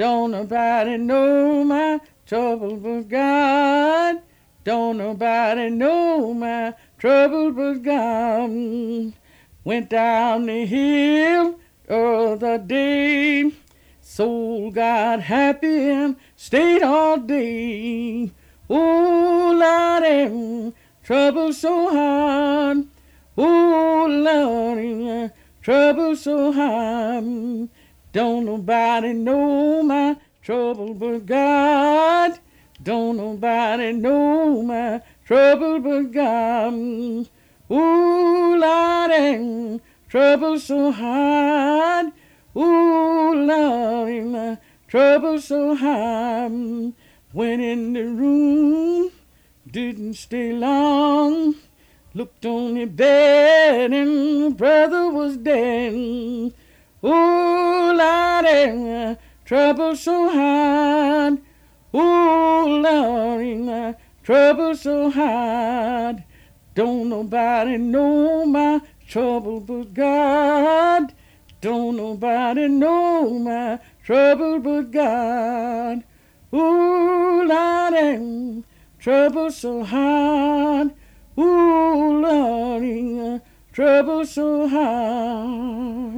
Don't nobody know my trouble but God. Don't nobody know my trouble but God. Went down the hill the other day. Soul got happy and stayed all day. Oh, Lord, trouble so hard. Oh, Lord, trouble so hard. Don't nobody know my trouble but God. Don't nobody know my trouble but God. Ooh, Lord, trouble so hard. Ooh, Lord, my trouble so hard. Went in the room, didn't stay long. Looked on the bed and brother was dead. Ooh, Lordy, trouble so hard. Ooh, Lordy, trouble so hard. Don't nobody know my trouble but God. Don't nobody know my trouble but God. Ooh, Lordy, trouble so hard. Ooh, Lordy, trouble so hard.